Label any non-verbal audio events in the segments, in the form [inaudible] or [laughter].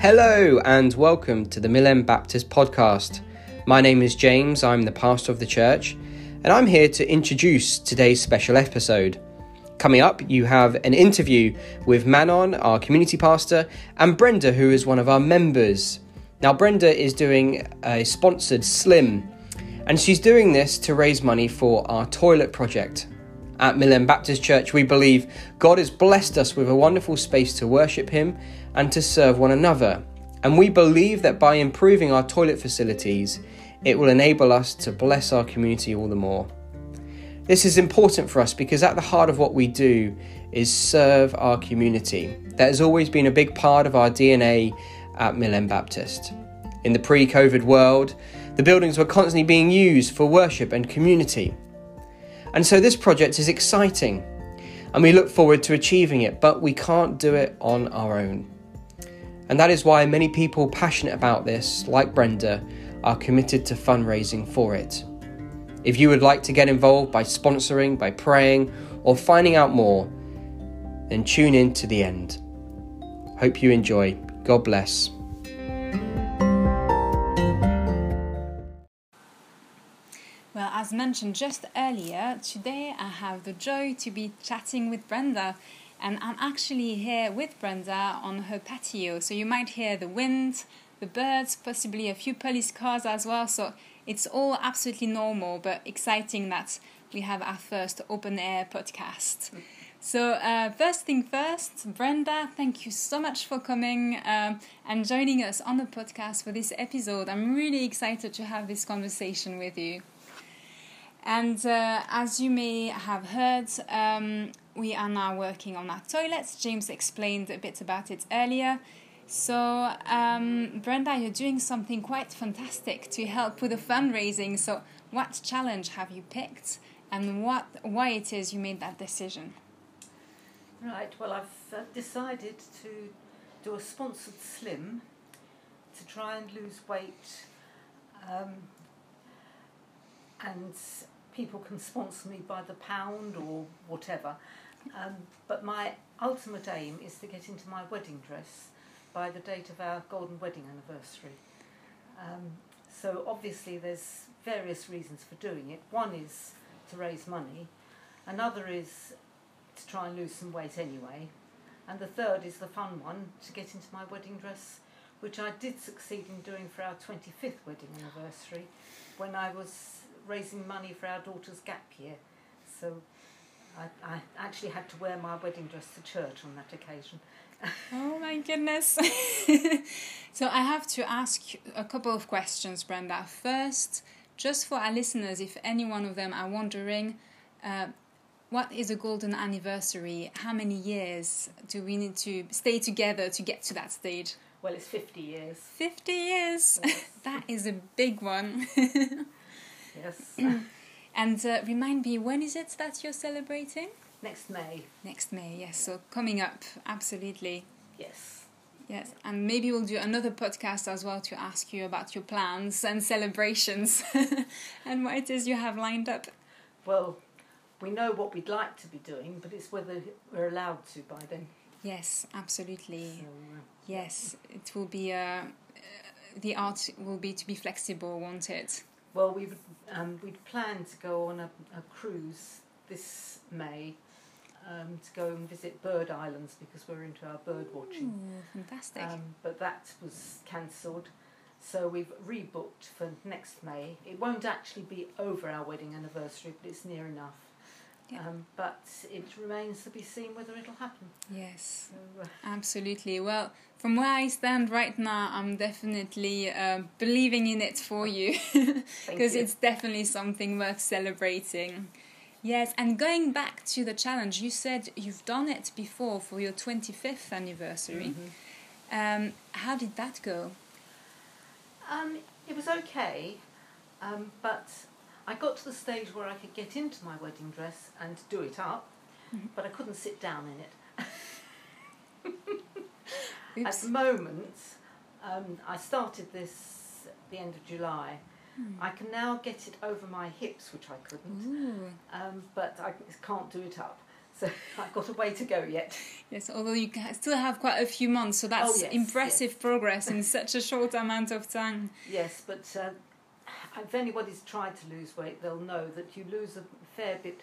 Hello, and welcome to the Mill End Baptist podcast. My name is James, I'm the pastor of the church, and I'm here to introduce today's special episode. Coming up, you have an interview with Manon, our community pastor, and Brenda, who is one of our members. Now, Brenda is doing a sponsored slim, and she's doing this to raise money for our toilet project. At Mill End Baptist Church, we believe God has blessed us with a wonderful space to worship Him and to serve one another. And we believe that by improving our toilet facilities, it will enable us to bless our community all the more. This is important for us because at the heart of what we do is serve our community. That has always been a big part of our DNA at Mill End Baptist. In the pre COVID world, the buildings were constantly being used for worship and community. And so this project is exciting and we look forward to achieving it, but we can't do it on our own. And that is why many people passionate about this, like Brenda, are committed to fundraising for it. If you would like to get involved by sponsoring, by praying, or finding out more, then tune in to the end. Hope you enjoy. God bless. Well, as mentioned just earlier, today I have the joy to be chatting with Brenda, and I'm actually here with Brenda on her patio. So you might hear the wind, the birds, possibly a few police cars as well. So it's all absolutely normal, but exciting that we have our first open air podcast. So, uh, first thing first, Brenda, thank you so much for coming um, and joining us on the podcast for this episode. I'm really excited to have this conversation with you. And uh, as you may have heard, um, we are now working on our toilets. James explained a bit about it earlier. So, um, Brenda, you're doing something quite fantastic to help with the fundraising. So, what challenge have you picked, and what why it is you made that decision? Right, well, I've uh, decided to do a sponsored slim to try and lose weight, um, and people can sponsor me by the pound or whatever. Um, but my ultimate aim is to get into my wedding dress by the date of our golden wedding anniversary. Um, so obviously there's various reasons for doing it. One is to raise money, another is to try and lose some weight anyway, and the third is the fun one to get into my wedding dress, which I did succeed in doing for our 25th wedding anniversary when I was raising money for our daughter's gap year. So I, I actually had to wear my wedding dress to church on that occasion. oh my goodness. [laughs] so I have to ask a couple of questions, Brenda. First, just for our listeners, if any one of them are wondering, uh, what is a golden anniversary? How many years do we need to stay together to get to that stage? Well, it's 50 years. 50 years! Yes. [laughs] that is a big one. [laughs] yes. [clears throat] and uh, remind me, when is it that you're celebrating? Next May. Next May, yes. So coming up, absolutely. Yes. Yes, and maybe we'll do another podcast as well to ask you about your plans and celebrations [laughs] and what it is you have lined up. Well, we know what we'd like to be doing, but it's whether we're allowed to by then. Yes, absolutely. So, uh, yes, it will be. Uh, the art will be to be flexible, won't it? Well, we would um, we'd planned to go on a, a cruise this May um, to go and visit bird islands because we're into our bird watching. Ooh, fantastic! Um, but that was cancelled, so we've rebooked for next May. It won't actually be over our wedding anniversary, but it's near enough. Yeah. Um, but it remains to be seen whether it'll happen. Yes, so, uh, absolutely. Well, from where I stand right now, I'm definitely uh, believing in it for you [laughs] because it's definitely something worth celebrating. Yes, and going back to the challenge, you said you've done it before for your 25th anniversary. Mm-hmm. Um, how did that go? Um, it was okay, um, but I got to the stage where I could get into my wedding dress and do it up, mm-hmm. but I couldn't sit down in it. [laughs] At the moment, um, I started this at the end of July Hmm. I can now get it over my hips, which I couldn't, um, but I can't do it up. So [laughs] I've got a way to go yet. Yes, although you still have quite a few months, so that's Oh, yes, impressive progress in such a short amount of time. Yes, but uh, if anybody's tried to lose weight, they'll know that you lose a fair bit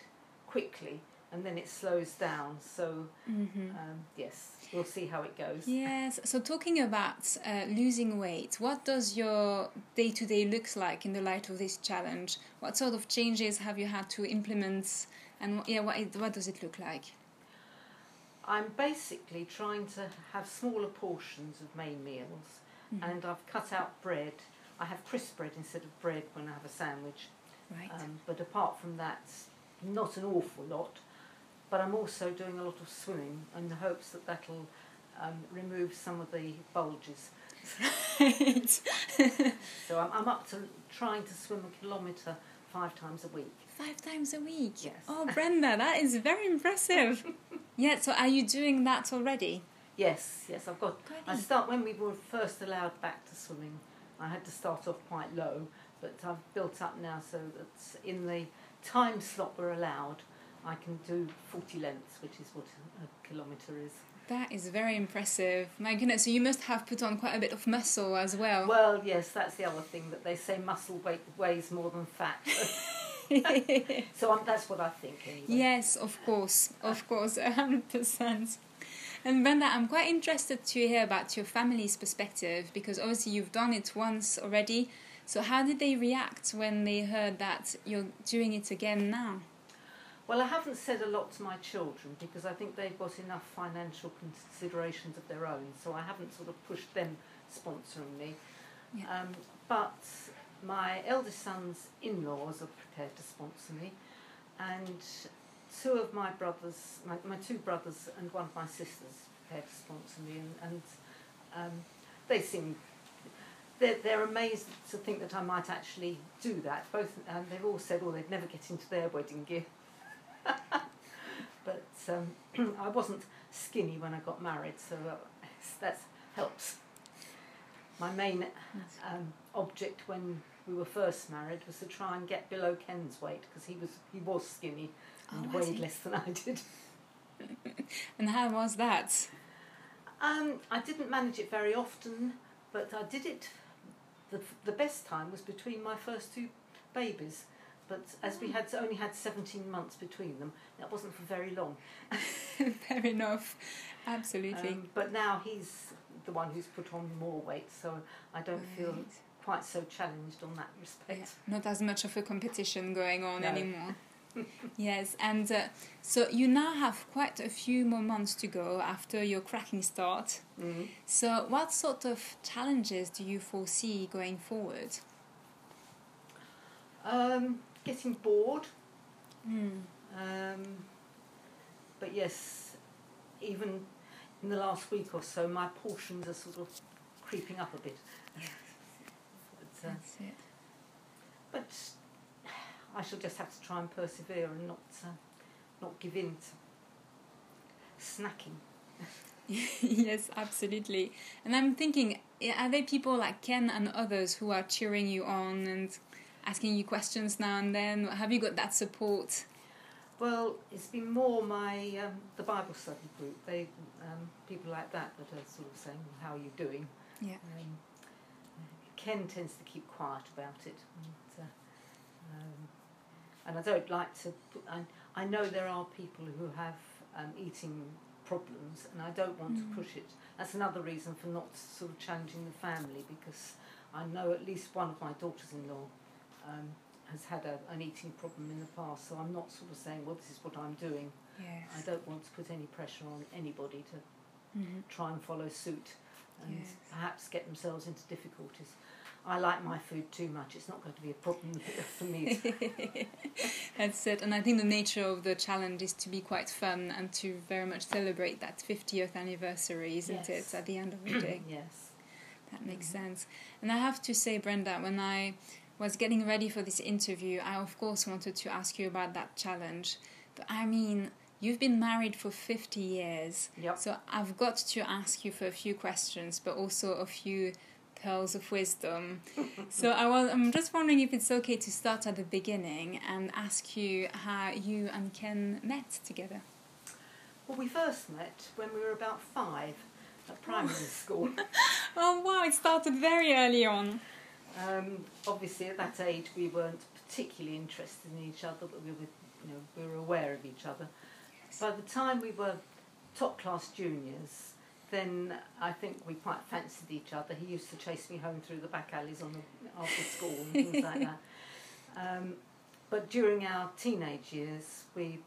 quickly and then it slows down. So, hmm um, yes, we'll see how it goes. Yes. So talking about uh, losing weight, what does your day to day looks like in the light of this challenge? What sort of changes have you had to implement, and yeah, what it, what does it look like? I'm basically trying to have smaller portions of main meals Mhm. and I've cut out bread. I have crisp bread instead of bread when I have a sandwich. Right. Um, but apart from that, not an awful lot. But I'm also doing a lot of swimming in the hopes that that'll um, remove some of the bulges. Right. So I'm, I'm up to trying to swim a kilometre five times a week. Five times a week. Yes. Oh, Brenda, that is very impressive. [laughs] yeah. So are you doing that already? Yes, yes, I've got. I Goody. start when we were first allowed back to swimming. I had to start off quite low, but I've built up now so that in the time slot we're allowed, I can do 40 lengths, which is what a kilometre is. That is very impressive. My goodness, so you must have put on quite a bit of muscle as well. Well, yes, that's the other thing that they say muscle weight weighs more than fat. [laughs] so um, that's what I think anyway. yes, of course, of course, a hundred percent. And Brenda, I'm quite interested to hear about your family's perspective because obviously you've done it once already. So how did they react when they heard that you're doing it again now? Well, I haven't said a lot to my children because I think they've got enough financial considerations of their own, so I haven't sort of pushed them sponsoring me. Yeah. Um, but my eldest son's in laws are prepared to sponsor me, and two of my brothers, my, my two brothers, and one of my sisters prepared to sponsor me, and, and um, they seem. They're, they're amazed to think that I might actually do that. Both, and they've all said, "Oh, they'd never get into their wedding gear." [laughs] but um, [clears throat] I wasn't skinny when I got married, so uh, [laughs] that helps. My main um, object when we were first married was to try and get below Ken's weight because he was he was skinny and Oh, weighed he? less than I did. [laughs] And how was that? Um, I didn't manage it very often, but I did it. The, the best time was between my first two babies, but as we had only had 17 months between them, that wasn't for very long. [laughs] Fair enough. Absolutely. Um, but now he's the one who's put on more weight, so I don't feel quite so challenged on that respect. Yeah, not as much of a competition going on No. anymore. [laughs] yes, and uh, so you now have quite a few more months to go after your cracking start. Mm. So, what sort of challenges do you foresee going forward? Um, getting bored, Mm. um, but yes, even in the last week or so, my portions are sort of creeping up a bit. But, uh, That's it. but I shall just have to try and persevere and not uh, not give in to snacking. [laughs] yes, absolutely. And I'm thinking, are there people like Ken and others who are cheering you on and asking you questions now and then? Have you got that support? Well, it's been more my um, the Bible study group. They um, people like that that are sort of saying, "How are you doing?" Yeah. Um, Ken tends to keep quiet about it, and, uh, um, and I don't like to. Put, I, I know there are people who have um, eating problems, and I don't want Mm. to push it. That's another reason for not sort of challenging the family because I know at least one of my daughters-in-law um, has had a, an eating problem in the past, so I'm not sort of saying, well, this is what I'm doing. I don't want to put any pressure on anybody to Mhm. try and follow suit and Yes. perhaps get themselves into difficulties. I like my food too much. It's not going to be a problem [laughs] for me. [laughs] That's it. And I think the nature of the challenge is to be quite fun and to very much celebrate that 50th anniversary, isn't Yes. it, at the end of the day? [clears throat] yes. That makes Mhm. sense. And I have to say, Brenda, when I was getting ready for this interview, I of course wanted to ask you about that challenge. But I mean, you've been married for 50 years. Yep. So I've got to ask you for a few questions, but also a few pearls of wisdom. [laughs] so I was, I'm just wondering if it's okay to start at the beginning and ask you how you and Ken met together. Well, we first met when we were about five at primary [laughs] school. Oh wow, it started very early on. Um, obviously, at that age, we weren't particularly interested in each other, but we were, you know, we were aware of each other. By the time we were top class juniors, then I think we quite fancied each other. He used to chase me home through the back alleys on the, after school and things like that. [laughs] Um, but during our teenage years, we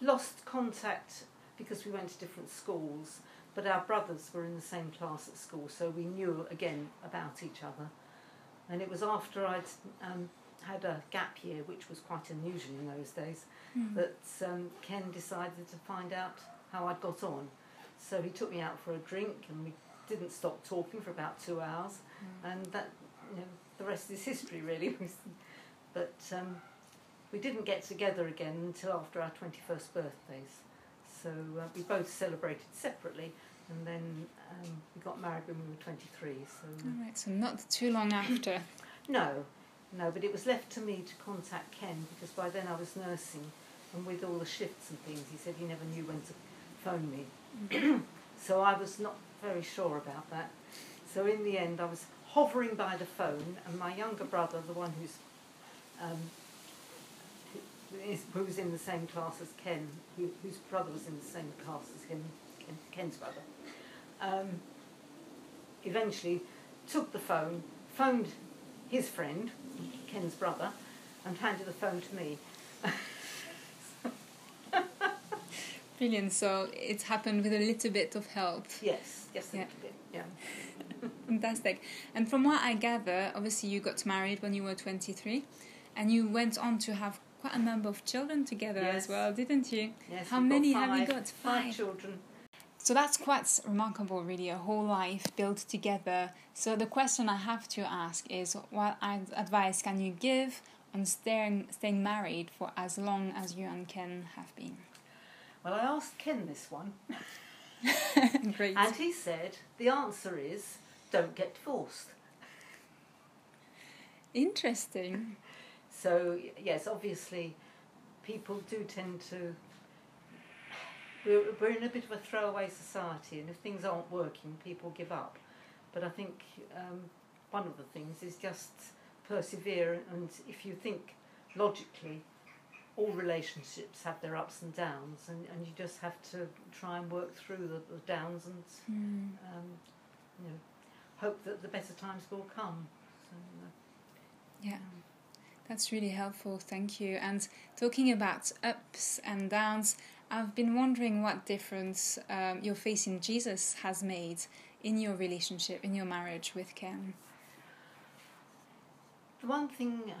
lost contact because we went to different schools. But our brothers were in the same class at school, so we knew again about each other. And it was after I'd um, had a gap year, which was quite unusual in those days, Hmm. that um, Ken decided to find out how I'd got on. So he took me out for a drink, and we didn't stop talking for about two hours, and that, you know, the rest is history really. [laughs] but um, we didn't get together again until after our 21st birthdays. So uh, we both celebrated separately, and then um, we got married when we were 23. So All right, so not too long after. [coughs] no, no, but it was left to me to contact Ken because by then I was nursing, and with all the shifts and things, he said he never knew when to phone me. So I was not very sure about that. So in the end, I was hovering by the phone, and my younger brother, the one who's um, who was in the same class as Ken, who, whose brother was in the same class as him, Ken, Ken's brother, um, eventually took the phone, phoned his friend, Ken's brother, and handed the phone to me. [laughs] Brilliant. So it happened with a little bit of help. Yes, yes, a Yeah. little bit, yeah. [laughs] [laughs] Fantastic. And from what I gather, obviously you got married when you were 23 and you went on to have quite a number of children together as well, didn't you? Yes, How many have you got? Five Five. children. So that's quite remarkable, really, a whole life built together. So the question I have to ask is what advice can you give on staying, staying married for as long as you and Ken have been? Well, I asked Ken this one, [laughs] and he said the answer is don't get divorced. Interesting. So yes, obviously, people do tend to. We're, we're in a bit of a throwaway society, and if things aren't working, people give up. But I think um, one of the things is just persevere, and if you think logically, all relationships have their ups and downs, and, and you just have to try and work through the, the downs and Hmm. um, you know hope that the better times will come. So, uh, Yeah, that's really helpful. Thank you. And talking about ups and downs, I've been wondering what difference um, your faith in Jesus has made in your relationship, in your marriage with Ken. The one thing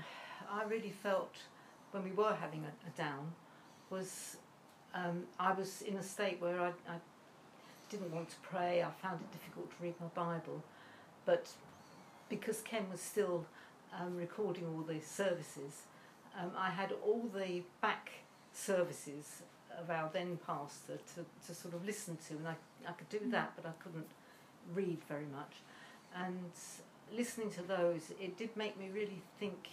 I really felt when we were having a, a down was um, I was in a state where I, I didn't want to pray. I found it difficult to read my Bible, but because Ken was still um, recording all the services, um, I had all the back services of our then pastor to, to sort of listen to, and I, I could do that, but I couldn't read very much. And listening to those, it did make me really think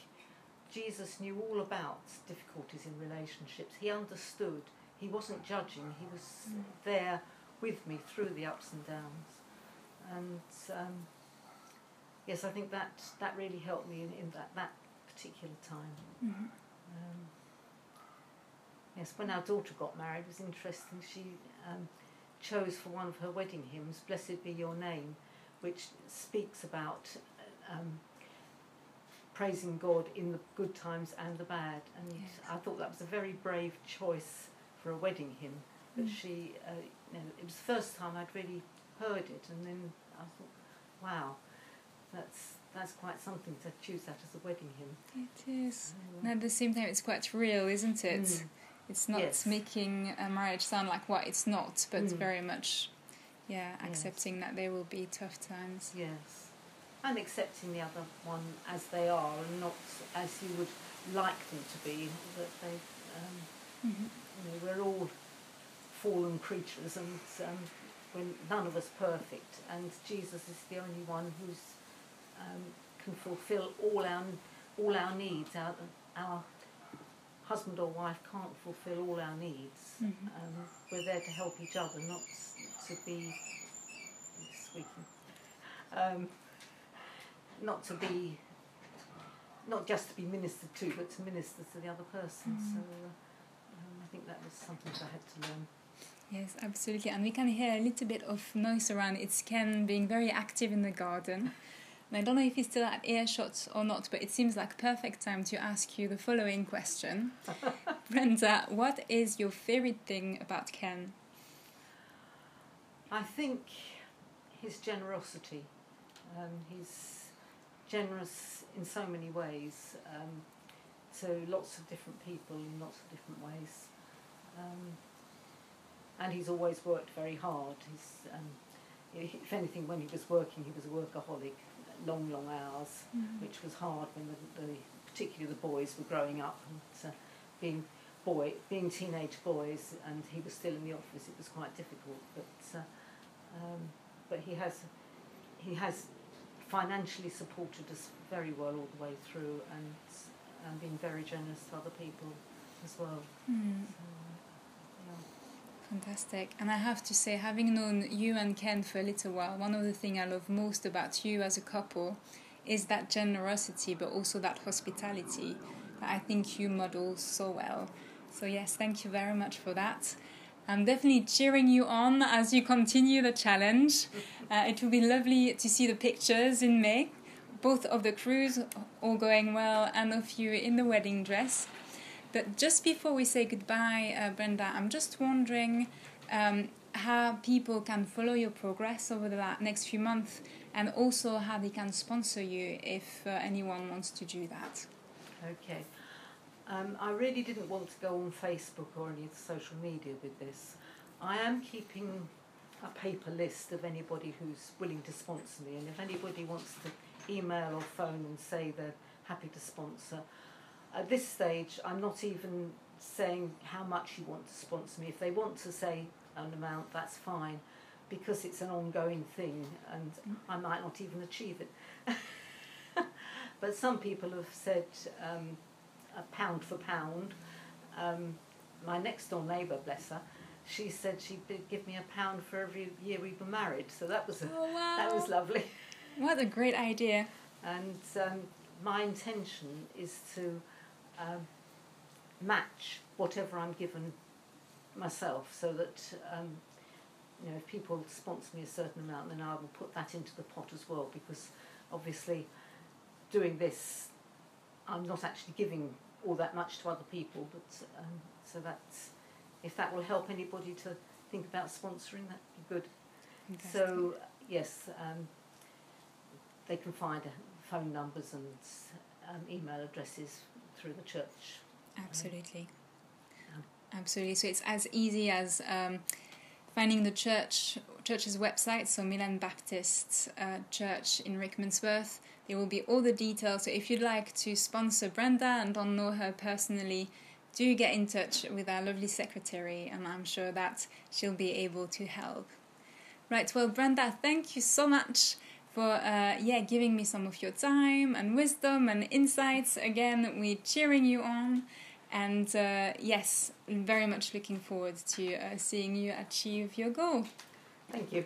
Jesus knew all about difficulties in relationships. He understood. He wasn't judging. He was Mm. there with me through the ups and downs. And um, yes, I think that that really helped me in, in that, that particular time. Mhm. Um, yes, when our daughter got married, it was interesting. She um, chose for one of her wedding hymns, Blessed Be Your Name, which speaks about um, praising God in the good times and the bad. And Yes. I thought that was a very brave choice for a wedding hymn. But Mm. she, uh, you know, it was the first time I'd really heard it, and then I thought, wow, that's that's quite something to choose that as a wedding hymn. It is. So, uh, And at the same time, it's quite real, isn't it? Mm. It's not Yes. making a marriage sound like what it's not, but Mm. very much, yeah, Yes. accepting that there will be tough times. Yes. And accepting the other one as they are and not as you would like them to be. That they, um, hmm you know, we're all fallen creatures and um, we're none of us perfect. And Jesus is the only one who's um, can fulfil all our all our needs, our our husband or wife can't fulfil all our needs. Mhm. Um, we're there to help each other, not to be squeaking. Not to be, not just to be ministered to, but to minister to the other person. Mm. So um, I think that was something that I had to learn. Yes, absolutely. And we can hear a little bit of noise around. It's Ken being very active in the garden. And I don't know if he's still at earshot or not, but it seems like perfect time to ask you the following question. [laughs] Brenda, what is your favorite thing about Ken? I think his generosity. Um, he's generous in so many ways um, to lots of different people in lots of different ways. Um, and he's always worked very hard. He's, um, if anything, when he was working, he was a workaholic, long, long hours, which was hard when the, the particularly the boys were growing up and uh, being boy, being teenage boys, and he was still in the office. It was quite difficult, but uh, um, but he has he has financially supported us very well all the way through, and and been very generous to other people as well. Hmm. So, yeah. Fantastic. And I have to say, having known you and Ken for a little while, one of the things I love most about you as a couple is that generosity, but also that hospitality that I think you model so well. So, yes, thank you very much for that. I'm definitely cheering you on as you continue the challenge. Uh, it will be lovely to see the pictures in May, both of the cruise all going well and of you in the wedding dress. But just before we say goodbye, uh, Brenda, I'm just wondering um, how people can follow your progress over the next few months and also how they can sponsor you if uh, anyone wants to do that. Okay. Um, I really didn't want to go on Facebook or any of the social media with this. I am keeping a paper list of anybody who's willing to sponsor me, and if anybody wants to email or phone and say they're happy to sponsor, at this stage I'm not even saying how much you want to sponsor me. If they want to say an amount, that's fine, because it's an ongoing thing, and I might not even achieve it. [laughs] but some people have said um, a pound for pound. Um, my next door neighbour, bless her, she said she'd give me a pound for every year we were married. So that was a, Oh, wow. that was lovely. What a great idea. And um, my intention is to um, match whatever I'm given myself, so that um, you know if people sponsor me a certain amount, then I will put that into the pot as well. Because obviously, doing this, I'm not actually giving all that much to other people, but um, so that's if that will help anybody to think about sponsoring, that'd be good. So yes, um, they can find uh, phone numbers and um, email addresses through the church. Absolutely. Um, Absolutely. So it's as easy as um, finding the church church's website, so Mill End Baptist uh, Church in Rickmansworth. There will be all the details. So if you'd like to sponsor Brenda and don't know her personally, do get in touch with our lovely secretary, and I'm sure that she'll be able to help. Right. Well, Brenda, thank you so much for uh, yeah giving me some of your time and wisdom and insights. Again, we're cheering you on, and uh, yes, very much looking forward to uh, seeing you achieve your goal. Thank you.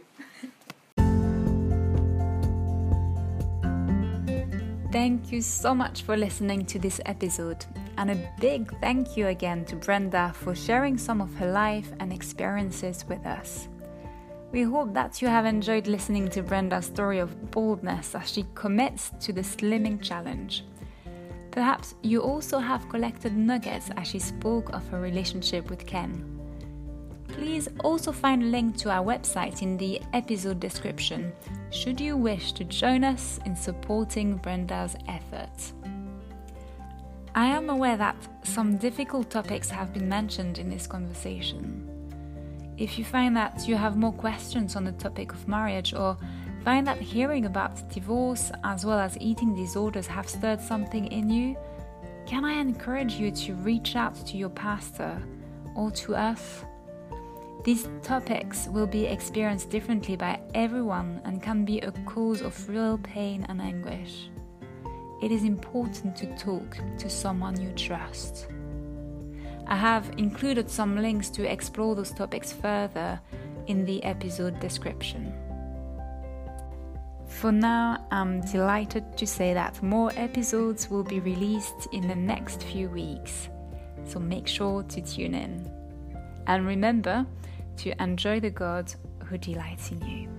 Thank you so much for listening to this episode, and a big thank you again to Brenda for sharing some of her life and experiences with us. We hope that you have enjoyed listening to Brenda's story of boldness as she commits to the Slimming Challenge. Perhaps you also have collected nuggets as she spoke of her relationship with Ken. Please also find a link to our website in the episode description should you wish to join us in supporting Brenda's efforts. I am aware that some difficult topics have been mentioned in this conversation. If you find that you have more questions on the topic of marriage or find that hearing about divorce as well as eating disorders have stirred something in you, can I encourage you to reach out to your pastor or to us? These topics will be experienced differently by everyone and can be a cause of real pain and anguish. It is important to talk to someone you trust. I have included some links to explore those topics further in the episode description. For now, I'm delighted to say that more episodes will be released in the next few weeks, so make sure to tune in. And remember to enjoy the God who delights in you.